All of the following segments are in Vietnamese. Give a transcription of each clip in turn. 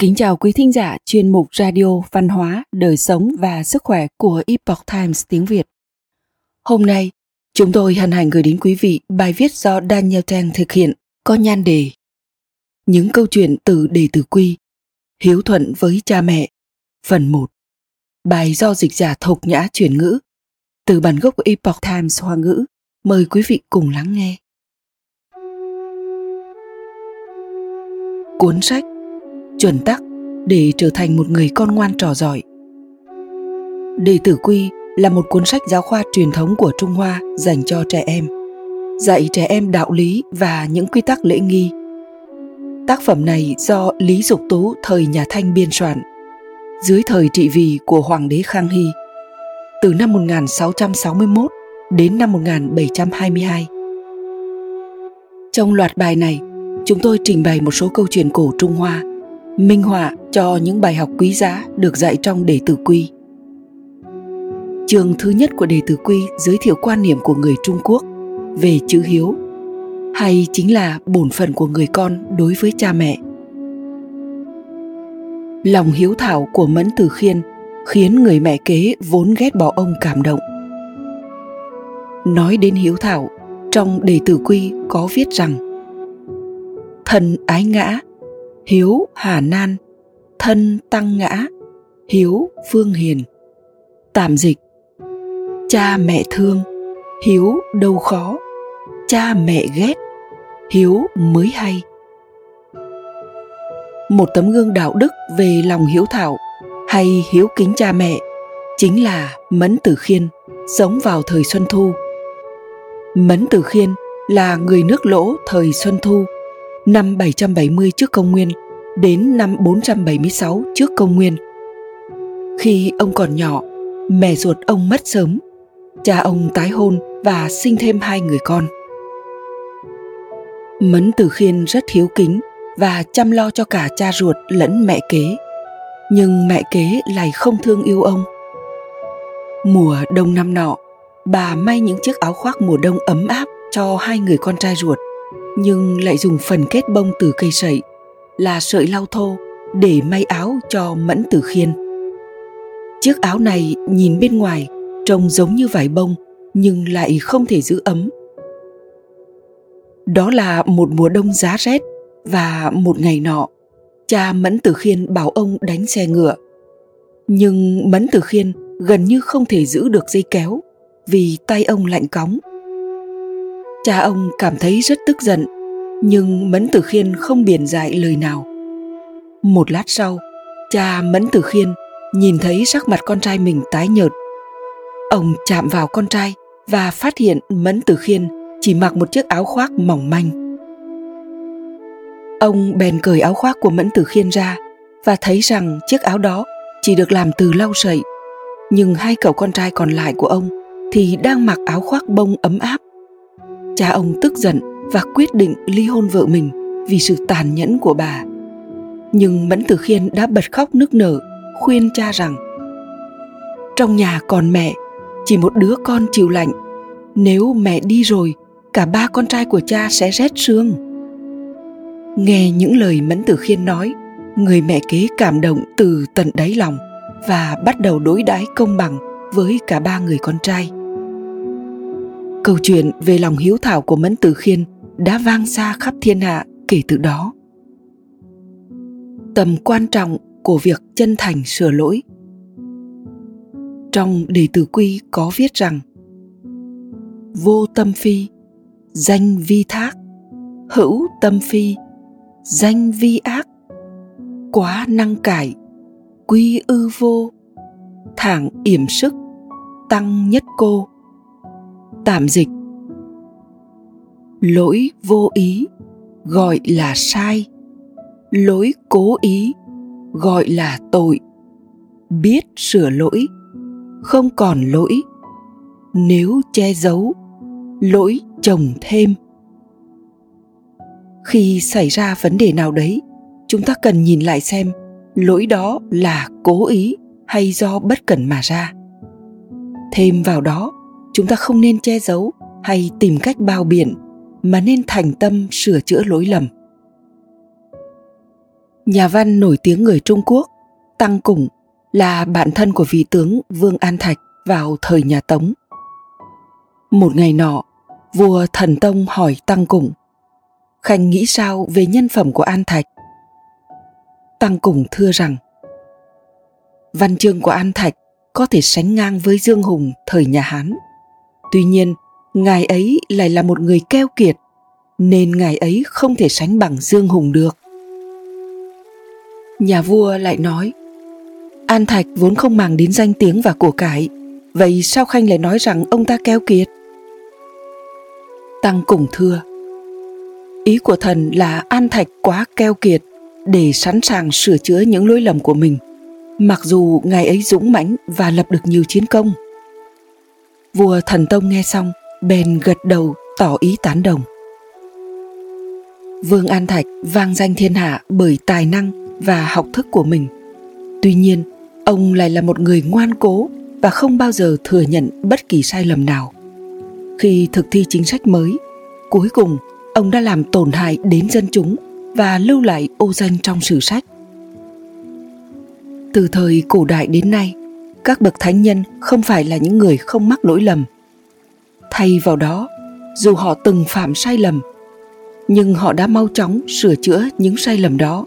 Kính chào quý thính giả chuyên mục Radio Văn hóa, Đời sống và Sức khỏe của Epoch Times tiếng Việt. Hôm nay, chúng tôi hân hạnh gửi đến quý vị bài viết do Daniel Tang thực hiện có nhan đề Những câu chuyện từ đề tử quy, hiếu thuận với cha mẹ, phần 1. Bài do dịch giả Thục Nhã chuyển ngữ, từ bản gốc của Epoch Times Hoa ngữ. Mời quý vị cùng lắng nghe. Cuốn sách chuẩn tắc để trở thành một người con ngoan trò giỏi. Đề tử Quy là một cuốn sách giáo khoa truyền thống của Trung Hoa dành cho trẻ em, dạy trẻ em đạo lý và những quy tắc lễ nghi. Tác phẩm này do Lý Dục Tú thời nhà Thanh biên soạn, dưới thời trị vì của Hoàng đế Khang Hy, từ năm 1661 đến năm 1722. Trong loạt bài này, chúng tôi trình bày một số câu chuyện cổ Trung Hoa minh họa cho những bài học quý giá được dạy trong đề tử quy. Chương thứ nhất của đề tử quy giới thiệu quan niệm của người Trung Quốc về chữ hiếu hay chính là bổn phận của người con đối với cha mẹ. Lòng hiếu thảo của Mẫn Tử Khiên khiến người mẹ kế vốn ghét bỏ ông cảm động. Nói đến hiếu thảo, trong đề tử quy có viết rằng Thần ái ngã hiếu hà nan, thân tăng ngã, hiếu phương hiền. Tạm dịch, cha mẹ thương, hiếu đâu khó, cha mẹ ghét, hiếu mới hay. Một tấm gương đạo đức về lòng hiếu thảo hay hiếu kính cha mẹ chính là mẫn tử khiên, sống vào thời xuân thu. Mẫn tử khiên là người nước lỗ thời xuân thu năm 770 trước công nguyên đến năm 476 trước công nguyên. Khi ông còn nhỏ, mẹ ruột ông mất sớm. Cha ông tái hôn và sinh thêm hai người con. Mẫn Tử Khiên rất hiếu kính và chăm lo cho cả cha ruột lẫn mẹ kế. Nhưng mẹ kế lại không thương yêu ông. Mùa đông năm nọ, bà may những chiếc áo khoác mùa đông ấm áp cho hai người con trai ruột nhưng lại dùng phần kết bông từ cây sậy là sợi lau thô để may áo cho mẫn tử khiên. Chiếc áo này nhìn bên ngoài trông giống như vải bông, nhưng lại không thể giữ ấm. Đó là một mùa đông giá rét và một ngày nọ, cha mẫn tử khiên bảo ông đánh xe ngựa. Nhưng mẫn tử khiên gần như không thể giữ được dây kéo vì tay ông lạnh cóng cha ông cảm thấy rất tức giận, nhưng mẫn tử khiên không biển dại lời nào. Một lát sau, cha mẫn tử khiên nhìn thấy sắc mặt con trai mình tái nhợt. Ông chạm vào con trai và phát hiện mẫn tử khiên chỉ mặc một chiếc áo khoác mỏng manh. Ông bèn cởi áo khoác của mẫn tử khiên ra và thấy rằng chiếc áo đó chỉ được làm từ lau sậy. Nhưng hai cậu con trai còn lại của ông thì đang mặc áo khoác bông ấm áp cha ông tức giận và quyết định ly hôn vợ mình vì sự tàn nhẫn của bà. Nhưng mẫn tử khiên đã bật khóc nức nở, khuyên cha rằng, trong nhà còn mẹ, chỉ một đứa con chịu lạnh. Nếu mẹ đi rồi, cả ba con trai của cha sẽ rét xương nghe những lời mẫn tử khiên nói, người mẹ kế cảm động từ tận đáy lòng và bắt đầu đối đãi công bằng với cả ba người con trai câu chuyện về lòng hiếu thảo của mẫn tử khiên đã vang xa khắp thiên hạ kể từ đó. Tầm quan trọng của việc chân thành sửa lỗi. Trong đề tử quy có viết rằng, vô tâm phi, danh vi thác. Hữu tâm phi, danh vi ác. Quá năng cải, quy ư vô. Thẳng yểm sức, tăng nhất cô tạm dịch. Lỗi vô ý, gọi là sai. Lỗi cố ý, gọi là tội. Biết sửa lỗi, không còn lỗi. Nếu che giấu, lỗi chồng thêm. Khi xảy ra vấn đề nào đấy, chúng ta cần nhìn lại xem lỗi đó là cố ý hay do bất cẩn mà ra. Thêm vào đó chúng ta không nên che giấu hay tìm cách bao biện mà nên thành tâm sửa chữa lỗi lầm Nhà văn nổi tiếng người Trung Quốc, Tăng Củng là bạn thân của vị tướng Vương An Thạch vào thời nhà Tống. Một ngày nọ, vua Thần Tông hỏi Tăng Củng, Khanh nghĩ sao về nhân phẩm của An Thạch? Tăng Củng thưa rằng, văn chương của An Thạch có thể sánh ngang với Dương Hùng thời nhà Hán. Tuy nhiên, ngài ấy lại là một người keo kiệt, nên ngài ấy không thể sánh bằng Dương Hùng được. Nhà vua lại nói, An Thạch vốn không màng đến danh tiếng và của cải, vậy sao Khanh lại nói rằng ông ta keo kiệt? Tăng cùng thưa, ý của thần là An Thạch quá keo kiệt để sẵn sàng sửa chữa những lỗi lầm của mình, mặc dù ngài ấy dũng mãnh và lập được nhiều chiến công. Vua Thần Tông nghe xong, bèn gật đầu tỏ ý tán đồng. Vương An Thạch vang danh thiên hạ bởi tài năng và học thức của mình. Tuy nhiên, ông lại là một người ngoan cố và không bao giờ thừa nhận bất kỳ sai lầm nào khi thực thi chính sách mới cuối cùng ông đã làm tổn hại đến dân chúng và lưu lại ô danh trong sử sách từ thời cổ đại đến nay các bậc thánh nhân không phải là những người không mắc lỗi lầm. Thay vào đó, dù họ từng phạm sai lầm, nhưng họ đã mau chóng sửa chữa những sai lầm đó.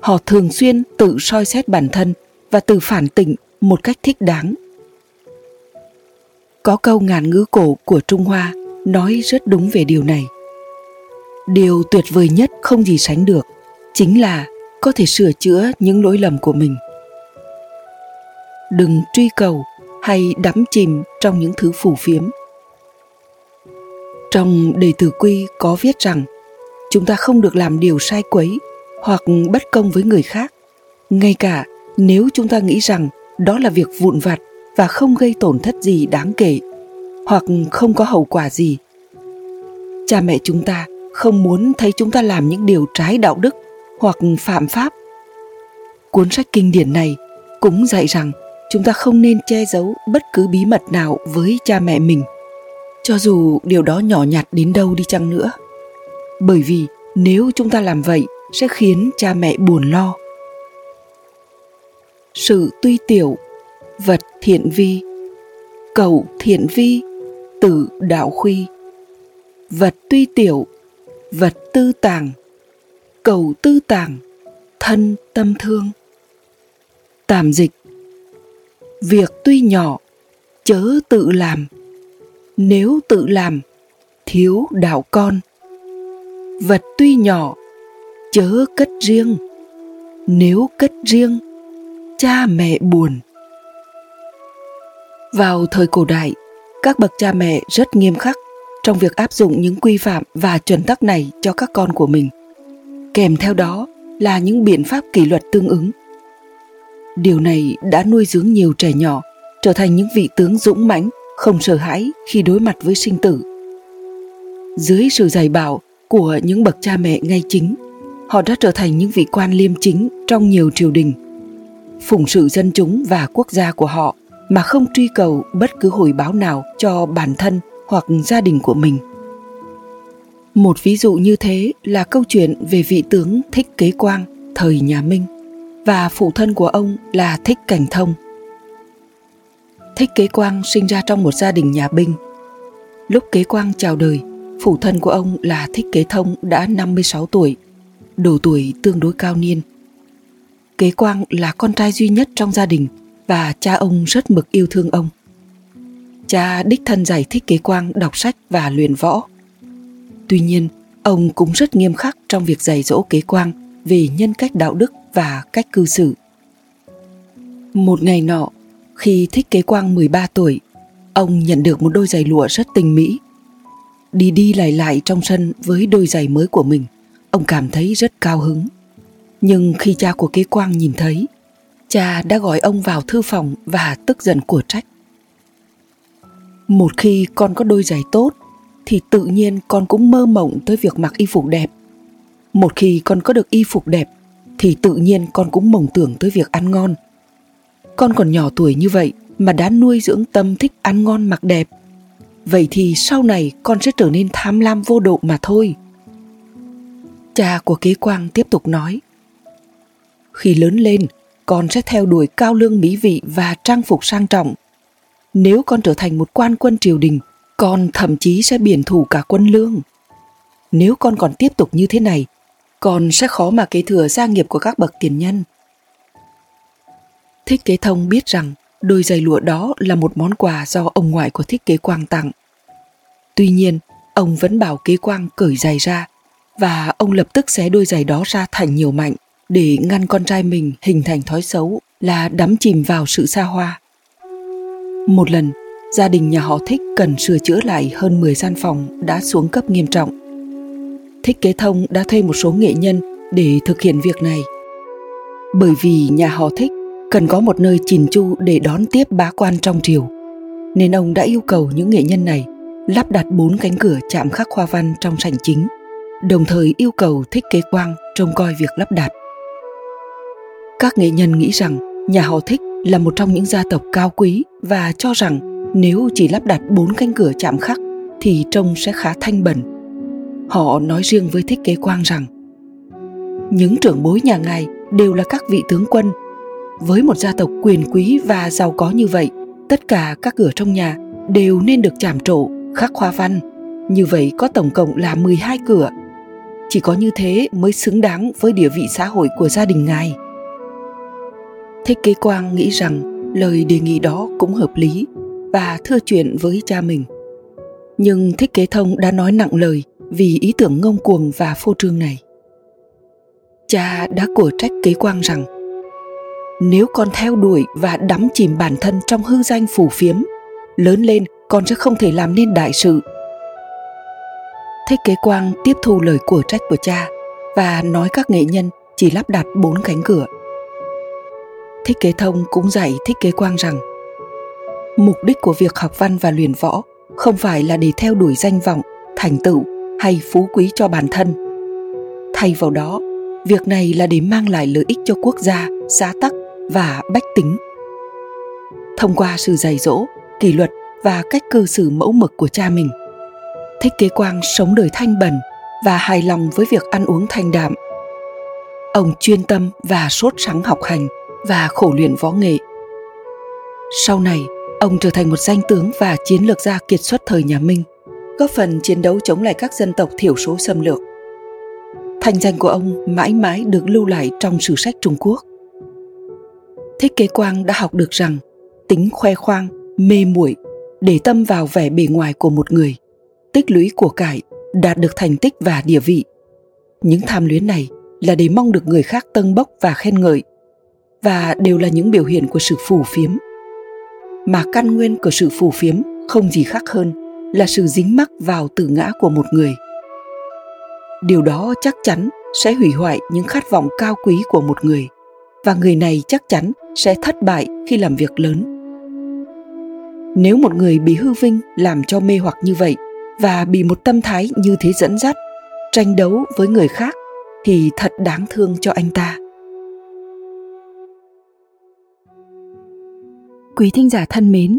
Họ thường xuyên tự soi xét bản thân và tự phản tỉnh một cách thích đáng. Có câu ngàn ngữ cổ của trung hoa nói rất đúng về điều này. Điều tuyệt vời nhất không gì sánh được chính là có thể sửa chữa những lỗi lầm của mình đừng truy cầu hay đắm chìm trong những thứ phù phiếm. Trong đề tử quy có viết rằng, chúng ta không được làm điều sai quấy hoặc bất công với người khác, ngay cả nếu chúng ta nghĩ rằng đó là việc vụn vặt và không gây tổn thất gì đáng kể hoặc không có hậu quả gì. Cha mẹ chúng ta không muốn thấy chúng ta làm những điều trái đạo đức hoặc phạm pháp. Cuốn sách kinh điển này cũng dạy rằng chúng ta không nên che giấu bất cứ bí mật nào với cha mẹ mình. Cho dù điều đó nhỏ nhặt đến đâu đi chăng nữa. Bởi vì nếu chúng ta làm vậy, sẽ khiến cha mẹ buồn lo. Sự tuy tiểu, vật thiện vi, cầu thiện vi tử đạo khuy. Vật tuy tiểu, vật tư tàng, cầu tư tàng, thân tâm thương. Tạm dịch việc tuy nhỏ, chớ tự làm. Nếu tự làm, thiếu đạo con. Vật tuy nhỏ, chớ cất riêng. Nếu cất riêng, cha mẹ buồn. Vào thời cổ đại, các bậc cha mẹ rất nghiêm khắc trong việc áp dụng những quy phạm và chuẩn tắc này cho các con của mình. Kèm theo đó là những biện pháp kỷ luật tương ứng điều này đã nuôi dưỡng nhiều trẻ nhỏ, trở thành những vị tướng dũng mãnh, không sợ hãi khi đối mặt với sinh tử. Dưới sự dạy bảo của những bậc cha mẹ ngay chính, họ đã trở thành những vị quan liêm chính trong nhiều triều đình, phụng sự dân chúng và quốc gia của họ mà không truy cầu bất cứ hồi báo nào cho bản thân hoặc gia đình của mình. Một ví dụ như thế là câu chuyện về vị tướng thích kế quang, thời nhà minh và phụ thân của ông là thích cảnh thông thích kế quang sinh ra trong một gia đình nhà binh lúc kế quang chào đời phụ thân của ông là thích kế thông đã 56 tuổi đủ tuổi tương đối cao niên kế quang là con trai duy nhất trong gia đình và cha ông rất mực yêu thương ông. Cha đích thân giải thích kế quang đọc sách và luyện võ. Tuy nhiên, ông cũng rất nghiêm khắc trong việc dạy dỗ kế quang về nhân cách đạo đức và cách cư xử. Một ngày nọ, khi thích kế quang 13 tuổi, ông nhận được một đôi giày lụa rất tinh mỹ. Đi đi lại lại trong sân với đôi giày mới của mình, ông cảm thấy rất cao hứng. Nhưng khi cha của kế quang nhìn thấy, cha đã gọi ông vào thư phòng và tức giận của trách một khi con có đôi giày tốt thì tự nhiên con cũng mơ mộng tới việc mặc y phục đẹp một khi con có được y phục đẹp thì tự nhiên con cũng mộng tưởng tới việc ăn ngon con còn nhỏ tuổi như vậy mà đã nuôi dưỡng tâm thích ăn ngon mặc đẹp vậy thì sau này con sẽ trở nên tham lam vô độ mà thôi cha của kế quang tiếp tục nói Khi lớn lên, con sẽ theo đuổi cao lương mỹ vị và trang phục sang trọng. Nếu con trở thành một quan quân triều đình, con thậm chí sẽ biển thủ cả quân lương. Nếu con còn tiếp tục như thế này, con sẽ khó mà kế thừa gia nghiệp của các bậc tiền nhân. Thích kế thông biết rằng đôi giày lụa đó là một món quà do ông ngoại của thích kế quang tặng. Tuy nhiên, ông vẫn bảo kế quang cởi giày ra và ông lập tức xé đôi giày đó ra thành nhiều mảnh để ngăn con trai mình hình thành thói xấu là đắm chìm vào sự xa hoa. Một lần, gia đình nhà họ Thích cần sửa chữa lại hơn 10 gian phòng đã xuống cấp nghiêm trọng. Thích Kế Thông đã thuê một số nghệ nhân để thực hiện việc này. Bởi vì nhà họ Thích cần có một nơi chỉn chu để đón tiếp bá quan trong triều, nên ông đã yêu cầu những nghệ nhân này lắp đặt bốn cánh cửa chạm khắc hoa văn trong sảnh chính, đồng thời yêu cầu Thích Kế Quang trông coi việc lắp đặt. Các nghệ nhân nghĩ rằng nhà họ Thích là một trong những gia tộc cao quý và cho rằng nếu chỉ lắp đặt bốn cánh cửa chạm khắc thì trông sẽ khá thanh bẩn. Họ nói riêng với Thích Kế Quang rằng những trưởng bối nhà ngài đều là các vị tướng quân. Với một gia tộc quyền quý và giàu có như vậy, tất cả các cửa trong nhà đều nên được chạm trổ, khắc hoa văn. Như vậy có tổng cộng là 12 cửa. Chỉ có như thế mới xứng đáng với địa vị xã hội của gia đình ngài. Thích Kế Quang nghĩ rằng lời đề nghị đó cũng hợp lý và thưa chuyện với cha mình. Nhưng Thích Kế Thông đã nói nặng lời vì ý tưởng ngông cuồng và phô trương này. Cha đã của trách Kế Quang rằng nếu con theo đuổi và đắm chìm bản thân trong hư danh phủ phiếm, lớn lên con sẽ không thể làm nên đại sự. Thích Kế Quang tiếp thu lời của trách của cha và nói các nghệ nhân chỉ lắp đặt bốn cánh cửa Thích Kế Thông cũng dạy Thích Kế Quang rằng mục đích của việc học văn và luyện võ không phải là để theo đuổi danh vọng, thành tựu hay phú quý cho bản thân. Thay vào đó, việc này là để mang lại lợi ích cho quốc gia, xã tắc và bách tính. Thông qua sự dạy dỗ, kỷ luật và cách cư xử mẫu mực của cha mình, Thích Kế Quang sống đời thanh bần và hài lòng với việc ăn uống thanh đạm. Ông chuyên tâm và sốt sắng học hành và khổ luyện võ nghệ. Sau này, ông trở thành một danh tướng và chiến lược gia kiệt xuất thời nhà Minh, góp phần chiến đấu chống lại các dân tộc thiểu số xâm lược. Thành danh của ông mãi mãi được lưu lại trong sử sách Trung Quốc. Thích Kế Quang đã học được rằng tính khoe khoang, mê muội để tâm vào vẻ bề ngoài của một người, tích lũy của cải, đạt được thành tích và địa vị. Những tham luyến này là để mong được người khác tân bốc và khen ngợi và đều là những biểu hiện của sự phù phiếm mà căn nguyên của sự phù phiếm không gì khác hơn là sự dính mắc vào tự ngã của một người. Điều đó chắc chắn sẽ hủy hoại những khát vọng cao quý của một người và người này chắc chắn sẽ thất bại khi làm việc lớn. Nếu một người bị hư vinh làm cho mê hoặc như vậy và bị một tâm thái như thế dẫn dắt tranh đấu với người khác thì thật đáng thương cho anh ta. Quý thính giả thân mến,